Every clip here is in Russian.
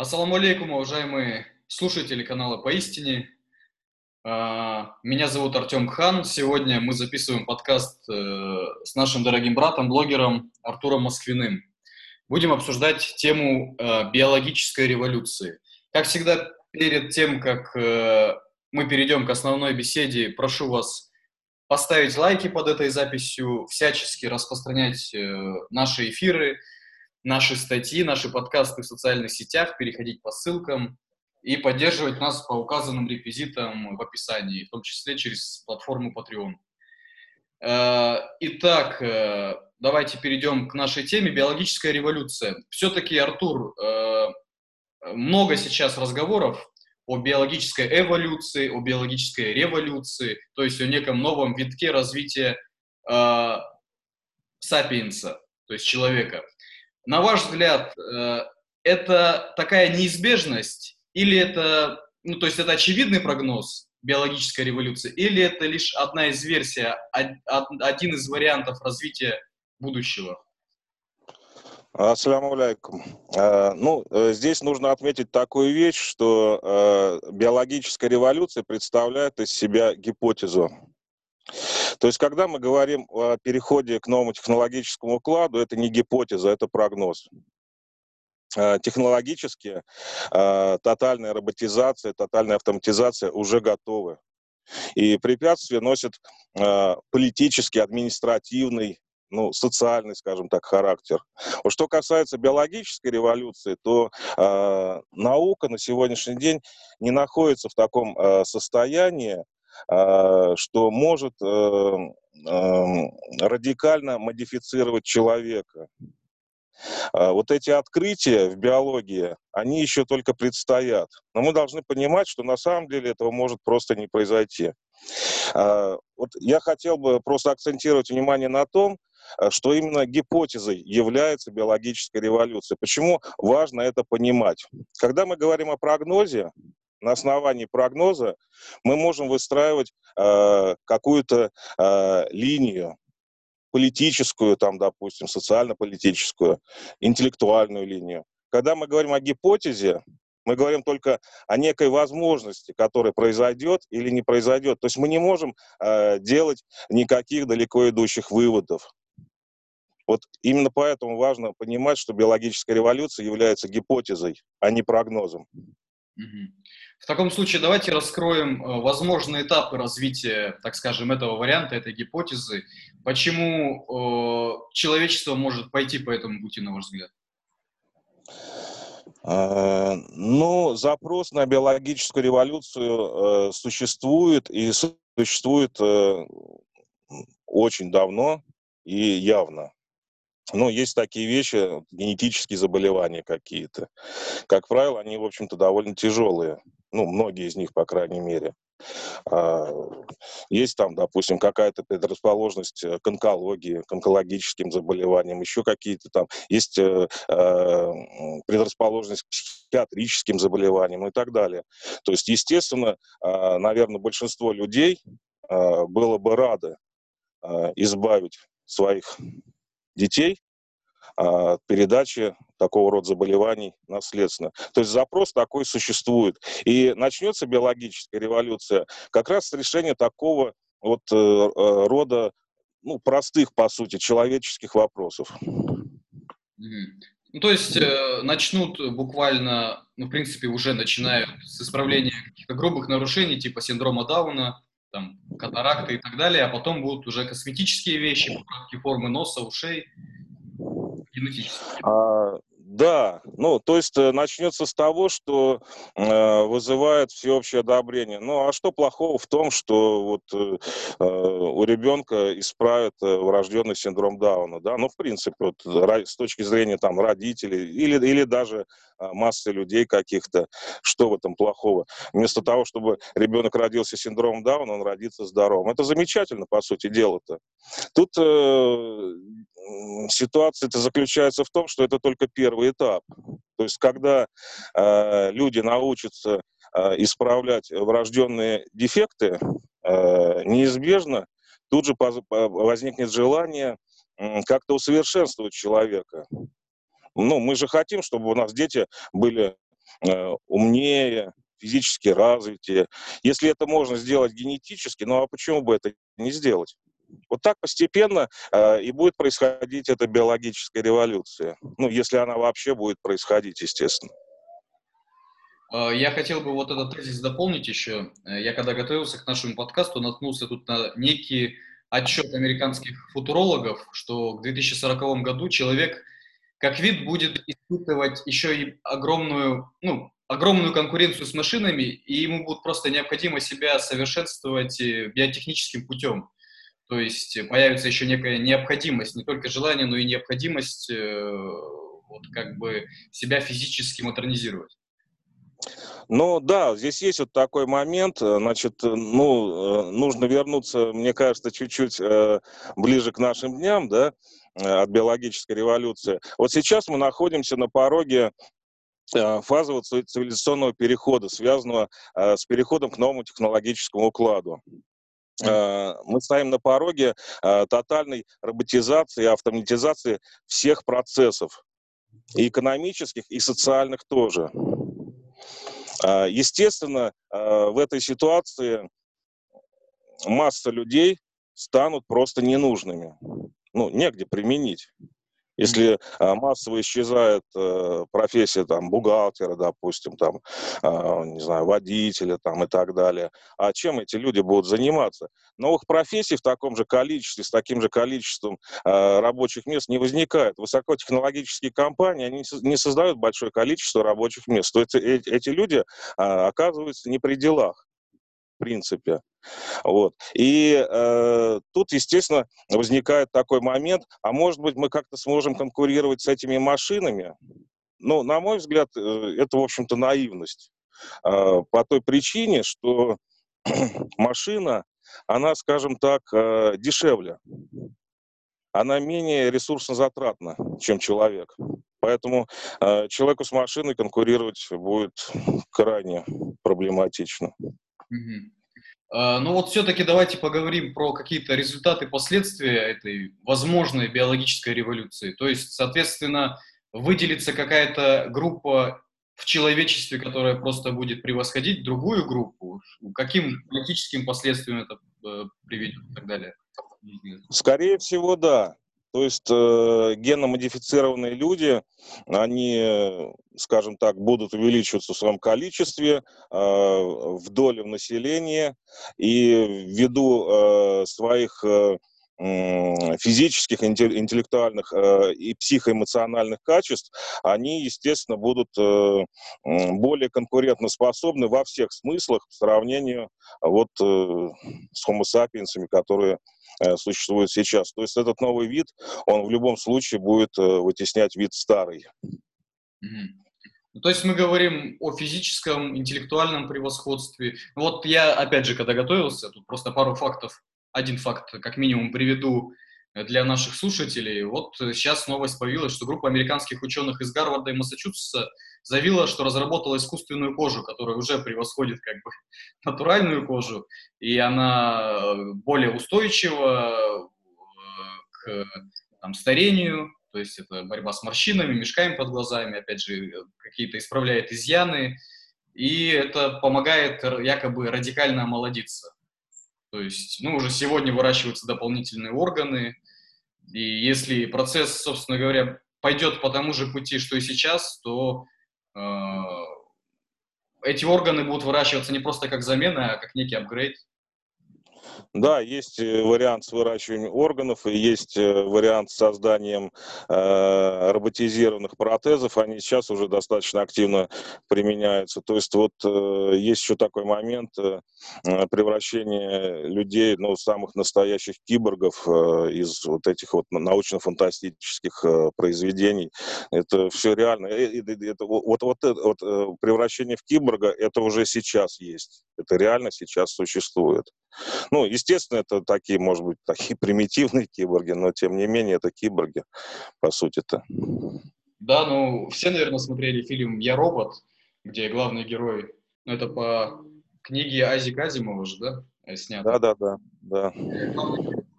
Ассаламу алейкум, уважаемые слушатели канала «Поистине». А, меня зовут Артем Хан. Сегодня мы записываем подкаст э, с нашим дорогим братом, блогером Артуром Москвиным. Будем обсуждать тему э, биологической революции. Как всегда, перед тем, как э, мы перейдем к основной беседе, прошу вас поставить лайки под этой записью, всячески распространять наши эфиры, наши статьи, наши подкасты в социальных сетях, переходить по ссылкам и поддерживать нас по указанным реквизитам в описании, в том числе через платформу Patreon. Э, итак, э, давайте перейдем к нашей теме биологическая революция. Все-таки, Артур, э, много сейчас разговоров о биологической эволюции, о биологической революции, то есть о неком новом витке развития э, сапиенса, то есть человека. На ваш взгляд, э, это такая неизбежность или это, ну, то есть это очевидный прогноз биологической революции, или это лишь одна из версий, один из вариантов развития будущего? Ассаламу алейкум. Э, ну, э, здесь нужно отметить такую вещь, что биологическая революция представляет из себя гипотезу. То есть, когда мы говорим о переходе к новому технологическому укладу, это не гипотеза, это прогноз э, технологически э, тотальная роботизация, тотальная автоматизация уже готовы. И препятствия носят э, политический, административный, ну, социальный, скажем так, характер. Что касается биологической революции, то наука на сегодняшний день не находится в таком состоянии, что может э, эм, радикально модифицировать человека. А, вот эти открытия в биологии, они еще только предстоят. Но мы должны понимать, что на самом деле этого может просто не произойти. А, вот я хотел бы просто акцентировать внимание на том, что именно гипотезой является биологическая революция. Почему важно это понимать? Когда мы говорим о прогнозе, на основании прогноза мы можем выстраивать э, какую-то э, линию политическую, там, допустим, социально-политическую, интеллектуальную линию. Когда мы говорим о гипотезе, мы говорим только о некой возможности, которая произойдет или не произойдет. То есть мы не можем э, делать никаких далеко идущих выводов. Вот именно поэтому важно понимать, что биологическая революция является гипотезой, а не прогнозом. В таком случае давайте раскроем э, возможные этапы развития, так скажем, этого варианта, этой гипотезы. Почему э, человечество может пойти по этому пути, на ваш взгляд? А, ну, запрос на биологическую революцию э, существует и существует очень давно и явно. Ну, есть такие вещи, генетические заболевания какие-то. Как правило, они, в общем-то, довольно тяжелые. Ну, многие из них, по крайней мере. А, есть там, допустим, какая-то предрасположенность к онкологии, к онкологическим заболеваниям, еще какие-то там, есть э, э, предрасположенность к психиатрическим заболеваниям и так далее. То есть, естественно, а, наверное, большинство людей а, было бы рады избавить своих детей а, передачи такого рода заболеваний наследственно. То есть запрос такой существует. И начнется биологическая революция как раз с решения такого вот э, э, рода ну, простых, по сути, человеческих вопросов. Ну, то есть э, начнут буквально, ну, в принципе, уже начинают с исправления каких-то грубых нарушений, типа синдрома Дауна, там, катаракты и так далее, а потом будут уже косметические вещи, поправки формы носа, ушей, генетические. А, да, ну, то есть э, начнется с того, что э, вызывает всеобщее одобрение. Ну, а что плохого в том, что вот э, э у ребенка исправят э, врожденный синдром Дауна, да? Ну, в принципе, вот, с точки зрения там родителей или, или даже массы людей каких-то, что в этом плохого? Вместо того, чтобы ребенок родился с синдромом Дауна, он родится здоровым. Это замечательно, по сути дела-то. Тут э, ситуация-то заключается в том, что это только первый этап. То есть, когда э, люди научатся э, исправлять врожденные дефекты, э, неизбежно тут же возникнет желание э, как-то усовершенствовать человека. Ну, мы же хотим, чтобы у нас дети были э, умнее, физически развитие. Если это можно сделать генетически, ну а почему бы это не сделать? Вот так постепенно э, и будет происходить эта биологическая революция. Ну, если она вообще будет происходить, естественно. А, я хотел бы вот этот тезис дополнить еще. Э, я когда готовился к нашему подкасту, наткнулся тут на некий отчет американских футурологов, что к 2040 году человек как вид будет испытывать еще и огромную, ну, огромную конкуренцию с машинами, и ему будет просто необходимо себя совершенствовать э, биотехническим путем. То есть появится еще некая необходимость, не только желание, но и необходимость э, вот как бы себя физически модернизировать. Ну да, здесь есть вот такой момент, э, значит, э, ну, э, нужно вернуться, мне кажется, чуть-чуть э, ближе к нашим дням, да, от биологической революции. Вот сейчас мы находимся на пороге фазового цивилизационного перехода, связанного с переходом к новому технологическому укладу. Мы стоим на пороге тотальной роботизации автоматизации всех процессов, и экономических, и социальных тоже. А, естественно, в этой ситуации масса людей станут просто ненужными. Ну, негде применить. Если а, массово исчезает а, профессия там, бухгалтера, допустим, там, а, не знаю, водителя там, и так далее, а чем эти люди будут заниматься? Новых профессий в таком же количестве, с таким же количеством а, рабочих мест не возникает. Высокотехнологические компании они не создают большое количество рабочих мест. То есть эти, эти люди оказываются не при делах, принципе. Вот. И э, тут, естественно, возникает такой момент, а может быть, мы как-то сможем конкурировать с этими машинами? Ну, на мой взгляд, э, это, в общем-то, наивность. Э, по той причине, что машина, она, скажем так, э, дешевле. Она менее ресурсно затратна, чем человек. Поэтому э, человеку с машиной конкурировать будет крайне проблематично. А, ну вот все-таки давайте поговорим про какие-то результаты, последствия этой возможной биологической революции. То есть, соответственно, выделится какая-то группа в человечестве, которая просто будет превосходить другую группу. Каким политическим последствиям это э, приведет и так далее? Скорее всего, да. То есть э, геномодифицированные люди, они, скажем так, будут увеличиваться в своем количестве, э, в доле в населении, и ввиду э, своих э, физических, интеллектуальных э, и психоэмоциональных качеств, они, естественно, будут э, более конкурентоспособны во всех смыслах в сравнении вот э, с homo sapiens, которые существуют сейчас. То есть этот новый вид, он в любом случае будет вытеснять вид старый. Mm-hmm. То есть мы говорим о физическом, интеллектуальном превосходстве. Вот я, опять же, когда готовился, тут просто пару фактов один факт как минимум приведу для наших слушателей. Вот сейчас новость появилась, что группа американских ученых из Гарварда и Массачусетса заявила, что разработала искусственную кожу, которая уже превосходит как бы натуральную кожу, и она более устойчива э, к там, старению, то есть это борьба с морщинами, мешками под глазами, опять же, какие-то исправляет изъяны, и это помогает якобы радикально омолодиться. То есть, ну, уже сегодня выращиваются дополнительные органы, и если процесс, собственно говоря, пойдет по тому же пути, что и сейчас, то э, эти органы будут выращиваться не просто как замена, а как некий апгрейд. Да, есть э, вариант с выращиванием органов и есть э, вариант с созданием э, роботизированных протезов. Они сейчас уже достаточно активно применяются. То есть вот э, есть еще такой момент э, превращения людей, ну, самых настоящих киборгов э, из вот этих вот научно-фантастических э, произведений. Это все реально. Это, вот, вот, это, вот превращение в киборга, это уже сейчас есть. Это реально сейчас существует. Ну, естественно, это такие, может быть, такие примитивные киборги, но тем не менее это киборги, по сути-то. Да, ну, все, наверное, смотрели фильм «Я робот», где главный герой, ну, это по книге Ази Казимова же, да, снят? Да, да, да, да.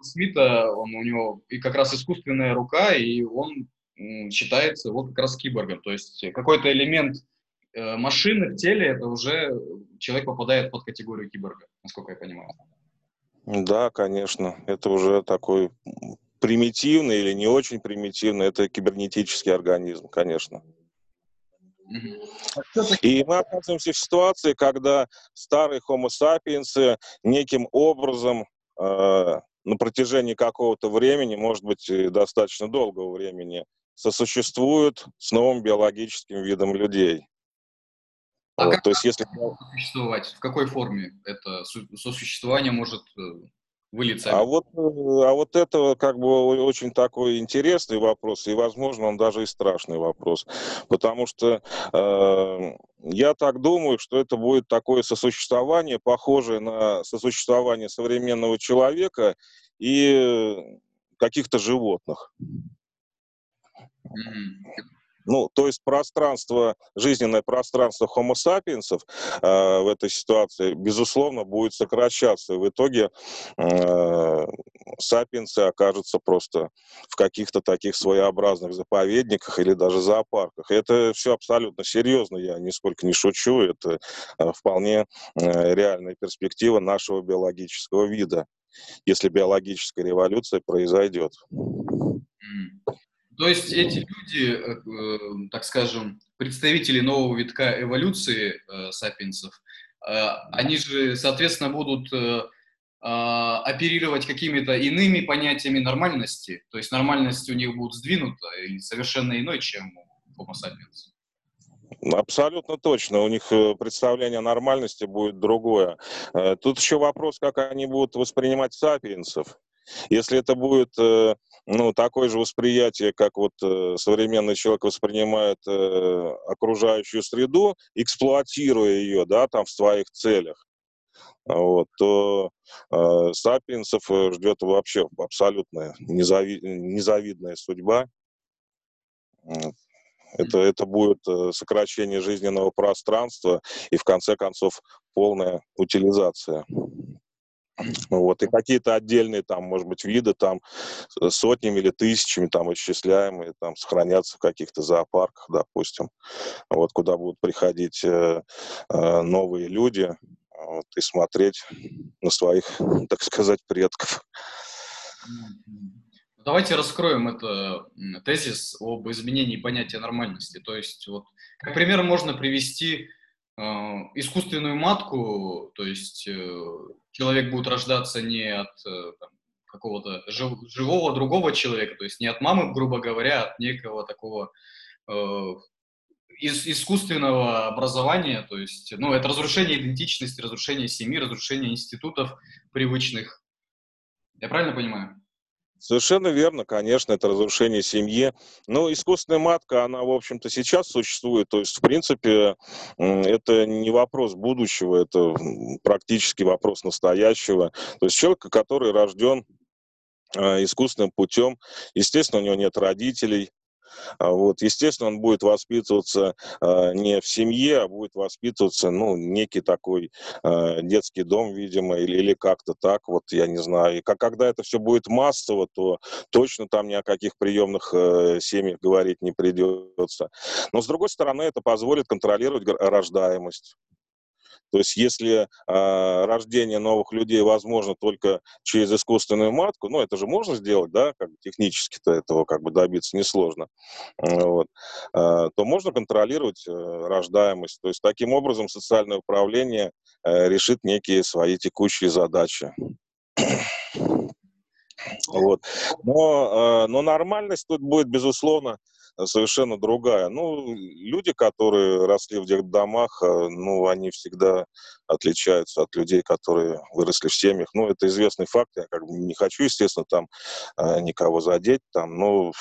Смита, он у него и как раз искусственная рука, и он считается вот как раз киборгом, то есть какой-то элемент э, машины в теле, это уже человек попадает под категорию киборга, насколько я понимаю. Да, конечно. Это уже такой примитивный или не очень примитивный, это кибернетический организм, конечно. И мы оказываемся в ситуации, когда старые Homo sapiens неким образом э, на протяжении какого-то времени, может быть, достаточно долгого времени, сосуществуют с новым биологическим видом людей. А вот, как то есть, если существовать? В какой форме это сосуществование может э, вылиться? А вот, э, а вот это как бы очень такой интересный вопрос, и, возможно, он даже и страшный вопрос. Потому что э, я так думаю, что это будет такое сосуществование, похожее на сосуществование современного человека и каких-то животных. Ну, то есть пространство, жизненное пространство homo sapiens э, в этой ситуации, безусловно, будет сокращаться. И в итоге э, сапиенсы окажутся просто в каких-то таких своеобразных заповедниках или даже зоопарках. И это все абсолютно серьезно, я нисколько не шучу. Это э, вполне э, реальная перспектива нашего биологического вида, если биологическая революция произойдет. То есть эти люди, э, э, так скажем, представители нового витка эволюции э, сапиенсов, они же, соответственно, будут а, оперировать какими-то иными понятиями нормальности, то есть нормальность у них будет сдвинута и совершенно иной, чем у Homo sapiens. Абсолютно точно. У них представление о нормальности будет другое. Тут еще вопрос, как они будут воспринимать сапиенсов. Если это будет э, ну, такое же восприятие, как вот э, современный человек воспринимает э, окружающую среду, эксплуатируя ее, да, там в своих целях, вот, то э, сапиенсов ждет вообще абсолютно незави незавидная судьба. Это, это будет сокращение жизненного пространства и, в конце концов, полная утилизация. Вот, и какие-то отдельные там, может быть, виды там сотнями или тысячами там исчисляемые, там сохранятся в каких-то зоопарках, допустим, вот, куда будут приходить э, э, новые люди вот, и смотреть на своих, так сказать, предков. Давайте раскроем это тезис об изменении понятия нормальности. То есть, вот, как пример можно привести э, искусственную матку, то есть э, человек будет рождаться не от э, какого-то жив, живого другого человека, то есть не от мамы, грубо говоря, а от некого такого э, из, искусственного образования, то есть, ну, это разрушение идентичности, разрушение семьи, разрушение институтов привычных. Я правильно понимаю? Совершенно верно, конечно, это разрушение семьи. Но искусственная матка, она, в общем-то, сейчас существует. То есть, в принципе, это не вопрос будущего, это практически вопрос настоящего. То есть человек, который рожден а, искусственным путем, естественно, у него нет родителей, вот, естественно, он будет воспитываться э, не в семье, а будет воспитываться, ну, некий такой э, детский дом, видимо, или, или как-то так, вот, я не знаю. И как, когда это все будет массово, то точно там ни о каких приемных э, семьях говорить не придется. Но, с другой стороны, это позволит контролировать рождаемость. То есть если э, рождение новых людей возможно только через искусственную матку, ну это же можно сделать, да, как бы технически-то этого как бы добиться несложно, вот, э, то можно контролировать э, рождаемость. То есть таким образом социальное управление э, решит некие свои текущие задачи. Вот. Но, э, но нормальность тут будет, безусловно, совершенно другая. Ну, люди, которые росли в детдомах, э, ну, они всегда отличаются от людей, которые выросли в семьях. Ну, это известный факт, я как бы не хочу, естественно, там э, никого задеть, там, но,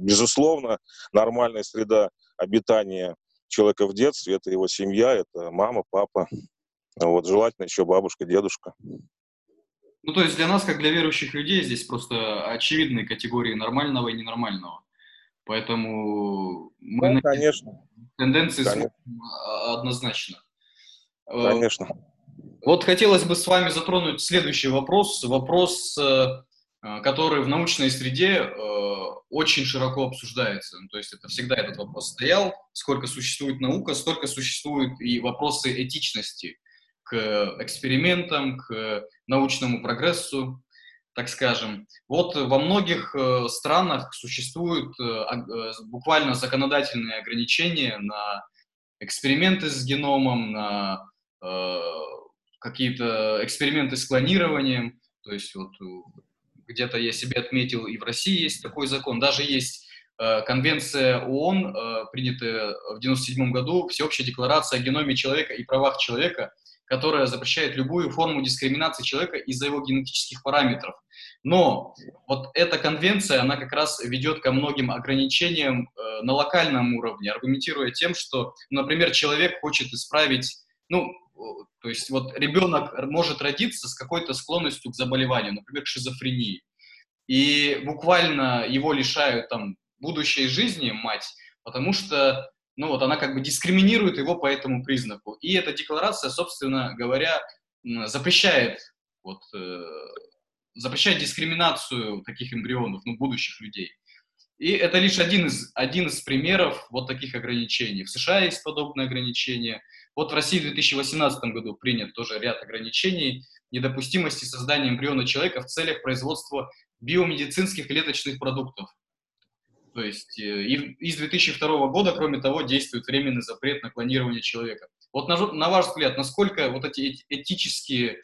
безусловно, нормальная среда обитания человека в детстве, это его семья, это мама, папа, вот, желательно еще бабушка, дедушка. Ну, то есть для нас, как для верующих людей, здесь просто очевидные категории нормального и ненормального. Поэтому мы ну, конечно. тенденции конечно. однозначно. Э, конечно. Вот хотелось бы с вами затронуть следующий вопрос. Вопрос э, который в научной среде э, очень широко обсуждается. Ну, то есть это всегда этот вопрос стоял. Сколько существует наука, столько существуют и вопросы этичности к экспериментам, к научному прогрессу, так скажем. Вот во многих э, странах существуют э, э, буквально законодательные ограничения на эксперименты с геномом, на какие-то эксперименты с клонированием. То есть вот где-то я себе отметил, и в России есть такой закон. Даже есть конвенция ООН, принятая в 1997 году, Всеобщая декларация о геноме человека и правах человека – которая запрещает любую форму дискриминации человека из-за его генетических параметров. Но вот эта конвенция, она как раз ведет ко многим ограничениям э, на локальном уровне, аргументируя тем, что, например, человек хочет исправить, ну, то есть вот ребенок может родиться с какой-то склонностью к заболеванию, например, к шизофрении, и буквально его лишают там будущей жизни мать, потому что ну вот она как бы дискриминирует его по этому признаку. И эта декларация, собственно говоря, запрещает, вот, э, запрещает дискриминацию таких эмбрионов, ну, будущих людей. И это лишь один из, один из примеров вот таких ограничений. В США есть подобные ограничения. Вот в России в 2018 году принят тоже ряд ограничений недопустимости создания эмбриона человека в целях производства биомедицинских клеточных продуктов. То есть э, и из 2002 года, кроме того, действует временный запрет на клонирование человека. Вот на, на ваш взгляд, насколько вот эти этические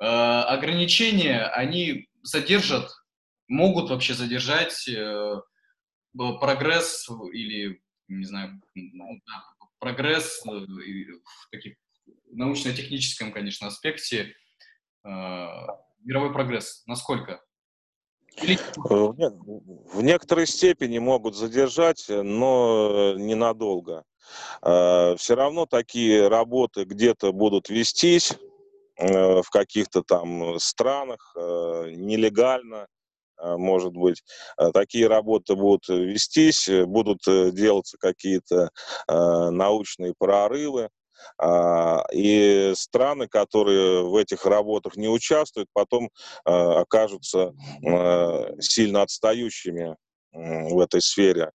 э, ограничения, они задержат, могут вообще задержать э, прогресс или, не знаю, ну, прогресс э, в таких научно-техническом, конечно, аспекте, э, мировой прогресс, насколько? Э, в некоторой степени могут задержать, но ненадолго. Э, Все равно такие работы где-то будут вестись э, в каких-то там странах нелегально, может быть, такие работы будут вестись, будут делаться какие-то научные прорывы. А, и страны, которые в этих работах не участвуют, потом а, окажутся а, сильно отстающими в этой сфере.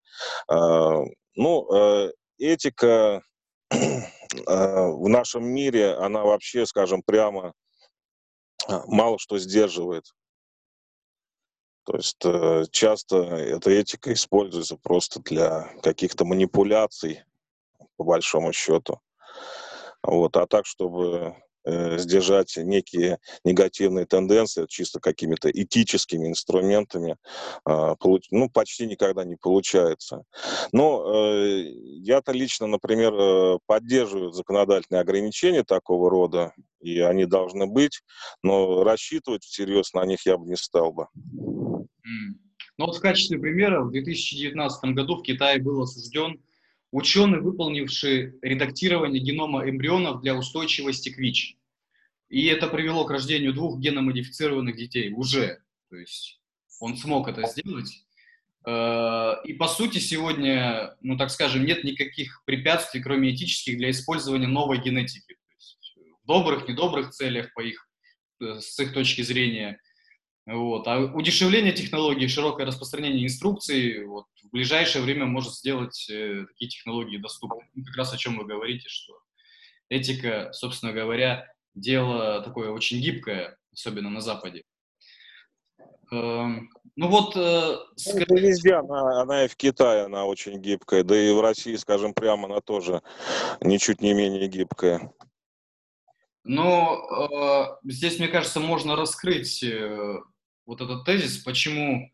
Ну, э, этика в нашем мире, она вообще, скажем прямо, мало что сдерживает. То есть э, часто эта этика используется просто для каких-то манипуляций, по большому счету. Вот, а так, чтобы э, сдержать некие негативные тенденции чисто какими-то этическими инструментами, э, ну, почти никогда не получается. Но э, я-то лично, например, э, поддерживаю законодательные ограничения такого рода, и они должны быть, но рассчитывать всерьез на них я бы не стал бы. Ну вот в качестве примера в 2019 году в Китае был осужден ученый, выполнивший редактирование генома эмбрионов для устойчивости к ВИЧ. И это привело к рождению двух геномодифицированных детей уже. То есть он смог это сделать. Э, и по сути сегодня, ну так скажем, нет никаких препятствий, кроме этических, для использования новой генетики. То есть в добрых, недобрых целях, по их, э, с их точки зрения. Вот. А удешевление технологий, широкое распространение инструкций вот, в ближайшее время может сделать э, такие технологии доступны. Ну, как раз о чем вы говорите, что этика, собственно говоря, дело такое очень гибкое, особенно на Западе. Эм, ну вот... Э, скажите... Ну, везде она, она и в Китае, она очень гибкая, да и в России, скажем прямо, она тоже ничуть не менее гибкая. Но э, здесь, мне кажется, можно раскрыть э, вот этот тезис, почему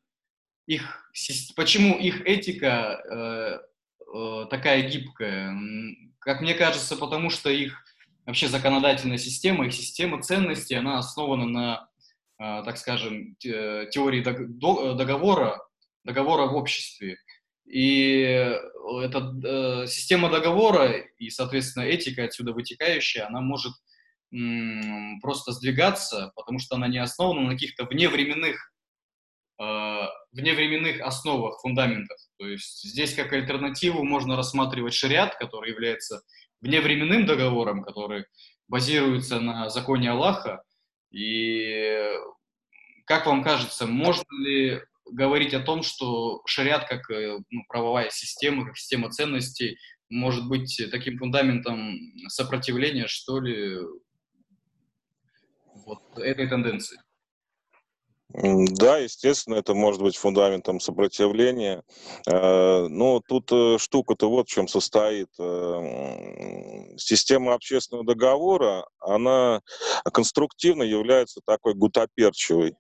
их, почему их этика э, э, такая гибкая. Как мне кажется, потому что их вообще законодательная система, их система ценностей, она основана на, э, так скажем, теории договора, договора в обществе. И эта э, система договора и, соответственно, этика отсюда вытекающая, она может просто сдвигаться, потому что она не основана на каких-то вневременных, э, вневременных основах, фундаментах. То есть здесь как альтернативу можно рассматривать шариат, который является вневременным договором, который базируется на законе Аллаха, и как вам кажется, можно ли говорить о том, что шариат как э, ну, правовая система, как система ценностей может быть таким фундаментом сопротивления, что ли, вот этой тенденции? Да, естественно, это может быть фундаментом сопротивления. Э, но тут э, штука-то вот в чем состоит. Э, система общественного договора, она конструктивно является такой гутоперчивой.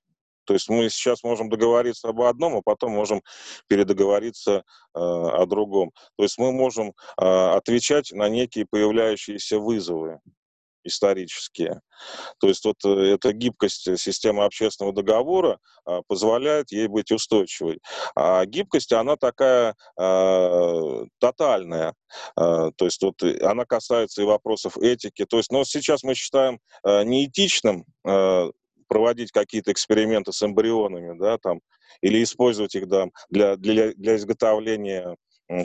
То есть мы сейчас можем договориться об одном, а потом можем передоговориться о другом. То есть мы можем отвечать на некие появляющиеся вызовы исторические. То есть вот э, эта гибкость системы общественного договора а, позволяет ей быть устойчивой. А гибкость, она такая а, тотальная. А, то есть вот она касается и вопросов этики. То есть, но сейчас мы считаем а, неэтичным а, проводить какие-то эксперименты с эмбрионами, да, там, или использовать их да, для, для, для изготовления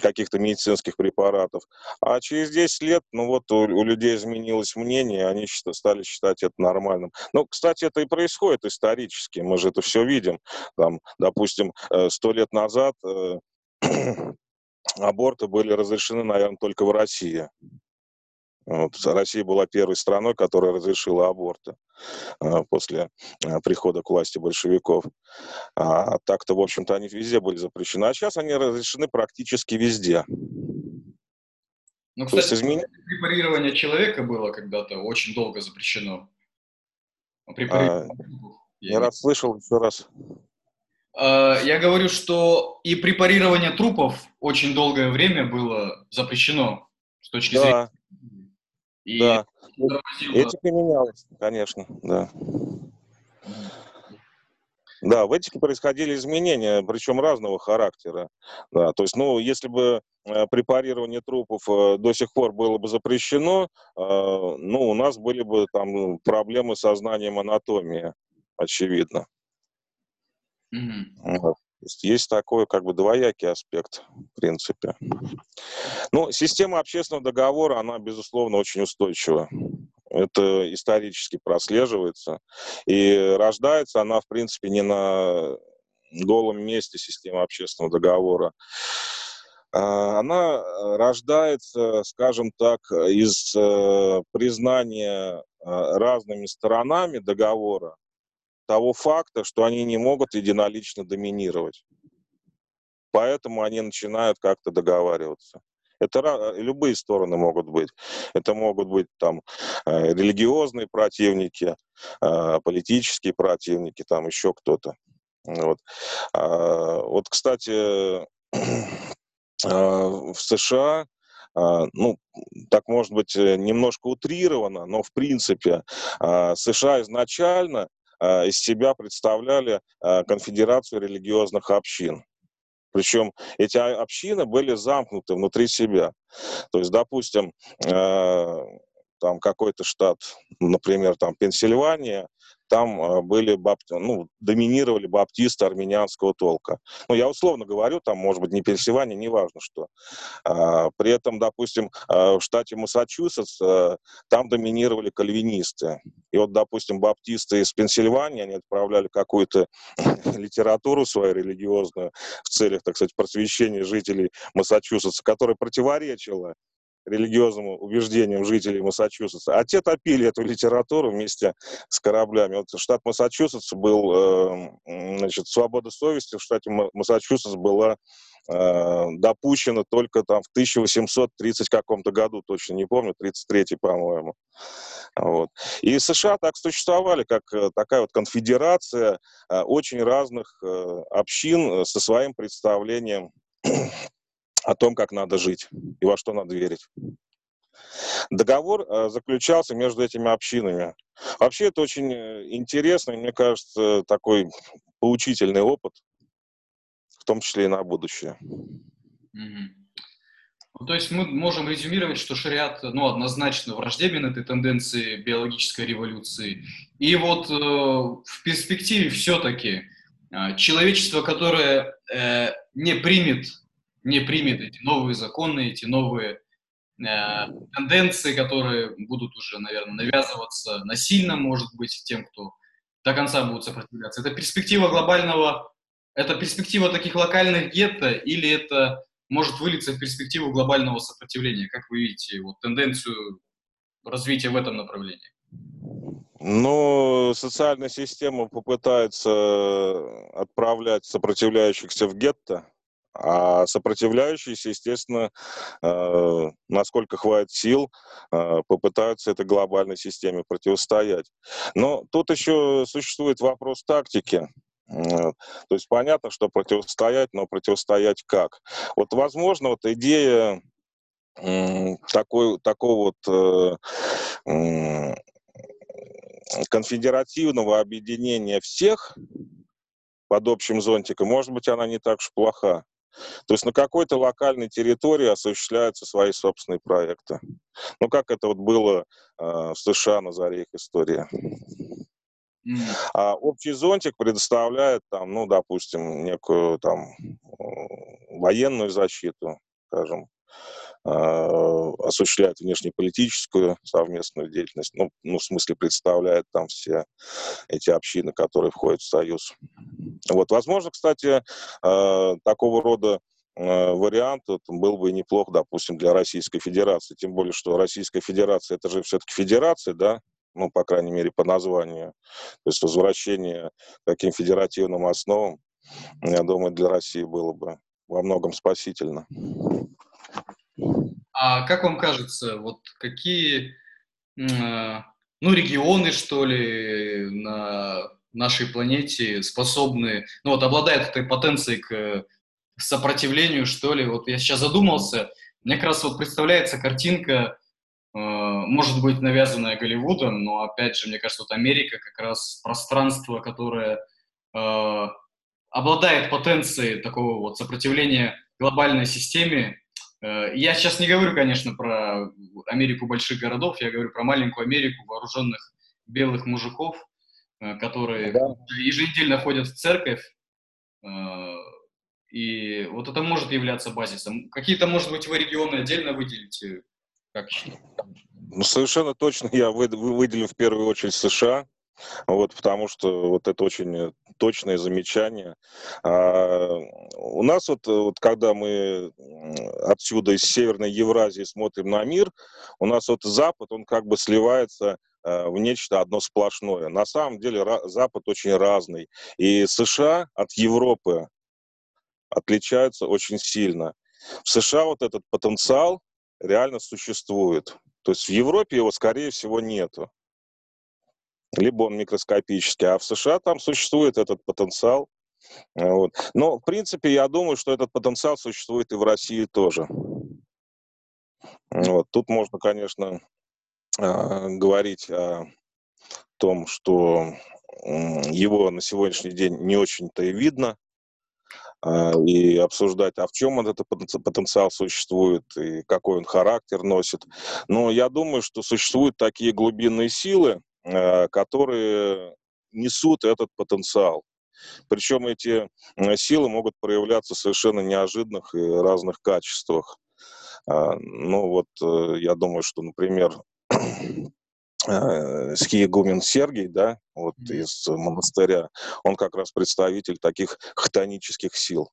каких-то медицинских препаратов. А через 10 лет, ну вот у, у людей изменилось мнение, они считали, стали считать это нормальным. Ну, кстати, это и происходит исторически, мы же это все видим. Там, допустим, э, сто лет назад э, аборты были разрешены, наверное, только в России. Вот, Россия была первой страной, которая разрешила аборты э, после э, прихода к власти большевиков. А так-то, в общем-то, они везде были запрещены. А сейчас они разрешены практически везде. Ну, кстати, есть измен... препарирование человека было когда-то очень долго запрещено. А, я раз слышал еще раз. А, я говорю, что и препарирование трупов очень долгое время было запрещено с точки да. зрения и да. Этика менялась, конечно, да. Да, в этике происходили изменения, причем разного характера. Да, то есть, ну, если бы э, препарирование трупов э, до сих пор было бы запрещено, э, ну, у нас были бы там проблемы со знанием анатомии, очевидно. Mm-hmm. Вот. Есть, есть такой как бы двоякий аспект, в принципе. Ну, система общественного договора, она, безусловно, очень устойчива. Это исторически прослеживается. И рождается она, в принципе, не на голом месте системы общественного договора. А, она рождается, скажем так, из э, признания э, разными сторонами договора того факта, что они не могут единолично доминировать. Поэтому они начинают как-то договариваться. Это э, любые стороны могут быть. Это могут быть там э, религиозные противники, э, политические противники, там еще кто-то. Вот. А, вот, кстати, в США ну, так может быть немножко утрировано, но в принципе США изначально а, из себя представляли а, конфедерацию религиозных общин. Причем эти общины были замкнуты внутри себя. То есть, допустим, а, там какой-то штат, например, там Пенсильвания, там а, были бапти... ну, доминировали баптисты армянского толка. Ну, я условно говорю, там, может быть, не Пенсильвания, неважно что. А, при этом, допустим, а, в штате Массачусетс там доминировали кальвинисты. И вот, допустим, баптисты из Пенсильвании, они отправляли какую-то литературу свою религиозную в целях, так сказать, просвещения жителей Массачусетса, которая противоречила религиозным убеждениям жителей Массачусетса. А те топили эту литературу вместе с кораблями. Вот штат Массачусетс был, э, значит, свобода совести в штате Массачусетс была э, допущена только там в 1830 каком-то году, точно не помню, 33-й, по-моему. Вот. И США так существовали, как э, такая вот конфедерация очень разных общин со своим представлением о том, как надо жить и во что надо верить. Договор э, заключался между этими общинами. Вообще это очень э, интересный, мне кажется, такой поучительный опыт, в том числе и на будущее. Ну, то есть мы можем резюмировать, что шариат ну, однозначно враждебен этой тенденции биологической революции. И вот э, в перспективе все-таки э, человечество, которое э, не примет не примет эти новые законы, эти новые э, тенденции, которые будут уже, наверное, навязываться насильно, может быть, тем, кто до конца будут сопротивляться? Это перспектива глобального, это перспектива таких локальных гетто или это может вылиться в перспективу глобального сопротивления? Как вы видите вот тенденцию развития в этом направлении? Ну, социальная система попытается отправлять сопротивляющихся в гетто, а сопротивляющиеся, естественно, э, насколько хватит сил, э, попытаются этой глобальной системе противостоять. Но тут еще существует вопрос тактики. То есть понятно, что противостоять, но противостоять как? Вот, возможно, вот идея такой, такого вот э, конфедеративного объединения всех под общим зонтиком, может быть, она не так уж плоха. То есть на какой-то локальной территории осуществляются свои собственные проекты. Ну, как это вот было э, в США на заре их истории. А общий зонтик предоставляет там, ну, допустим, некую там военную защиту, скажем, осуществляет внешнеполитическую совместную деятельность, ну, ну, в смысле представляет там все эти общины, которые входят в Союз. Вот, возможно, кстати, а, такого рода а, вариант был бы неплох, допустим, для Российской Федерации. Тем более, что Российская Федерация это же все-таки федерация, да, ну, по крайней мере, по названию. То есть возвращение к таким федеративным основам, я думаю, для России было бы во многом спасительно. А как вам кажется, вот какие, ну, регионы, что ли, на нашей планете способны, ну, вот обладают этой потенцией к сопротивлению, что ли? Вот я сейчас задумался, мне как раз вот представляется картинка, э, может быть, навязанная Голливудом, но, опять же, мне кажется, вот Америка как раз пространство, которое э, обладает потенцией такого вот сопротивления глобальной системе, я сейчас не говорю, конечно, про Америку больших городов, я говорю про маленькую Америку вооруженных белых мужиков, э, которые да. еженедельно ходят в церковь. Э, и вот это может являться базисом. Какие-то, может быть, вы регионы отдельно выделите? Как ну, совершенно точно я выделю в первую очередь США, вот, потому что вот это очень точное замечание. А, у нас вот, вот когда мы отсюда из Северной Евразии смотрим на мир, у нас вот Запад, он как бы сливается э, в нечто одно сплошное. На самом деле Запад очень разный. И США от Европы отличаются очень сильно. В США вот этот потенциал реально существует. То есть в Европе его, скорее всего, нету либо он микроскопический. А в США там существует этот потенциал. Вот. Но, в принципе, я думаю, что этот потенциал существует и в России тоже. Вот. Тут можно, конечно, а, говорить о том, что его на сегодняшний день не очень-то и видно, а, и обсуждать, а в чем этот потенциал существует и какой он характер носит. Но я думаю, что существуют такие глубинные силы, которые несут этот потенциал. Причем эти э, силы могут проявляться в совершенно неожиданных и разных качествах. А, ну вот, э, я думаю, что, например, Скиегумен Сергий, да, вот из монастыря, он как раз представитель таких хтонических сил.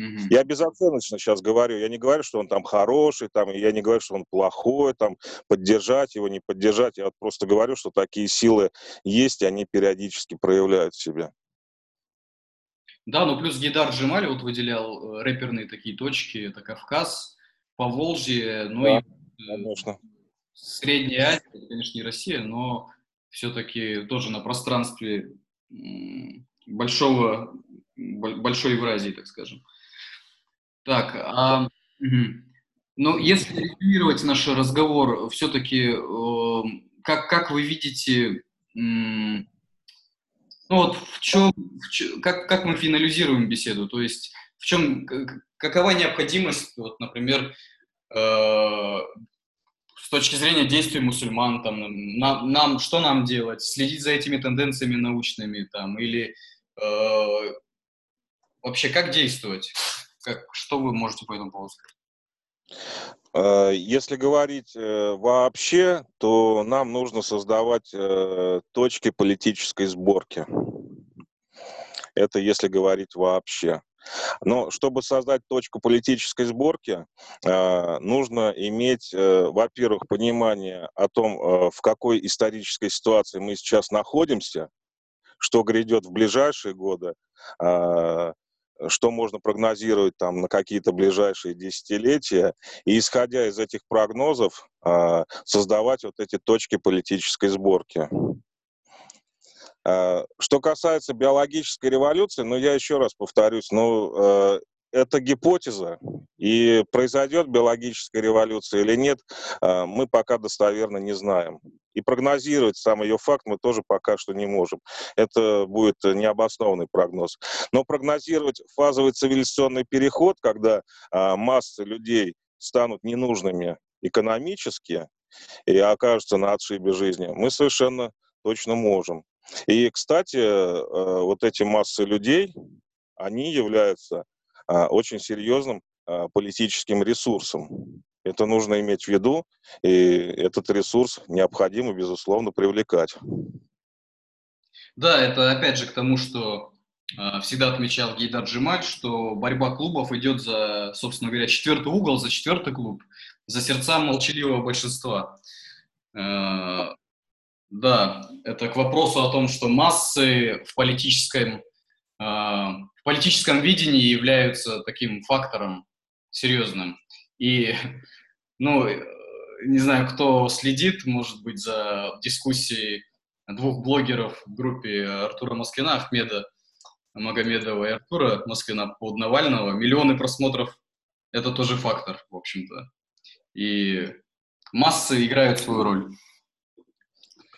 Mm-hmm. Я безоценочно сейчас говорю. Я не говорю, что он там хороший, там, я не говорю, что он плохой, там, поддержать его, не поддержать. Я вот просто говорю, что такие силы есть, и они периодически проявляют себя. Да, ну плюс Гидар Джемали вот выделял э, рэперные такие точки. Это Кавказ, Поволжье, ну да, и э, конечно. Средняя Азия, конечно, не Россия, но все-таки тоже на пространстве большого, большой Евразии, так скажем. Так, а, ну, если резюмировать наш разговор, все-таки, как, как вы видите, ну вот в чем, в чем как, как мы финализируем беседу, то есть в чем, какова необходимость, вот, например, э, с точки зрения действий мусульман, там, нам, нам, что нам делать, следить за этими тенденциями научными, там, или э, вообще как действовать? Как, что вы можете по этому поводу сказать? Э, если говорить э, вообще, то нам нужно создавать э, точки политической сборки. Это если говорить вообще. Но чтобы создать точку политической сборки, нужно иметь, во-первых, понимание о том, в какой исторической ситуации мы сейчас находимся, что грядет в ближайшие годы, что можно прогнозировать там на какие-то ближайшие десятилетия, и исходя из этих прогнозов э, создавать вот эти точки политической сборки. Э, что касается биологической революции, ну я еще раз повторюсь, ну э, это гипотеза, и произойдет биологическая революция или нет, а, мы пока достоверно не знаем. И прогнозировать сам ее факт мы тоже пока что не можем. Это будет необоснованный прогноз. Но прогнозировать фазовый цивилизационный переход, когда а, массы людей станут ненужными экономически и окажутся на отшибе жизни, мы совершенно точно можем. И, кстати, а, вот эти массы людей, они являются очень серьезным а, политическим ресурсом. Это нужно иметь в виду, и этот ресурс необходимо, безусловно, привлекать. Да, это опять же к тому, что э, всегда отмечал Гейдар Джемаль, что борьба клубов идет за, собственно говоря, четвертый угол, за четвертый клуб, за сердца молчаливого большинства. Да, это к вопросу о том, что массы в политическом в политическом видении являются таким фактором серьезным. И, ну, не знаю, кто следит, может быть, за дискуссией двух блогеров в группе Артура Москвина, Ахмеда Магомедова и Артура Москвина под Навального. Миллионы просмотров – это тоже фактор, в общем-то. И массы играют свою роль.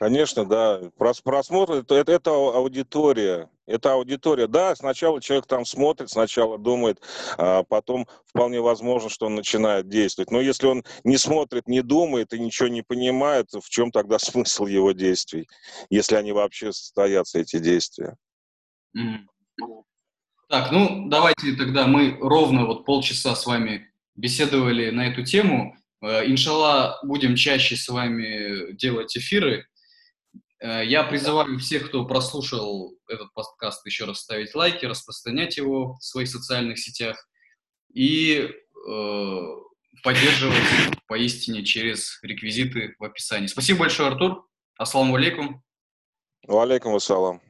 Конечно, да. Просмотр это, это, это аудитория. Это аудитория. Да, сначала человек там смотрит, сначала думает, а потом вполне возможно, что он начинает действовать. Но если он не смотрит, не думает и ничего не понимает, в чем тогда смысл его действий, если они вообще состоятся, эти действия? Так, ну давайте тогда мы ровно вот полчаса с вами беседовали на эту тему. Э, иншалла, будем чаще с вами делать эфиры. Э, я призываю всех, кто прослушал этот подкаст, еще раз ставить лайки, распространять его в своих социальных сетях и э, поддерживать поистине через реквизиты в описании. Спасибо большое, Артур. Ассаламу алейкум. Валейкум ассалам.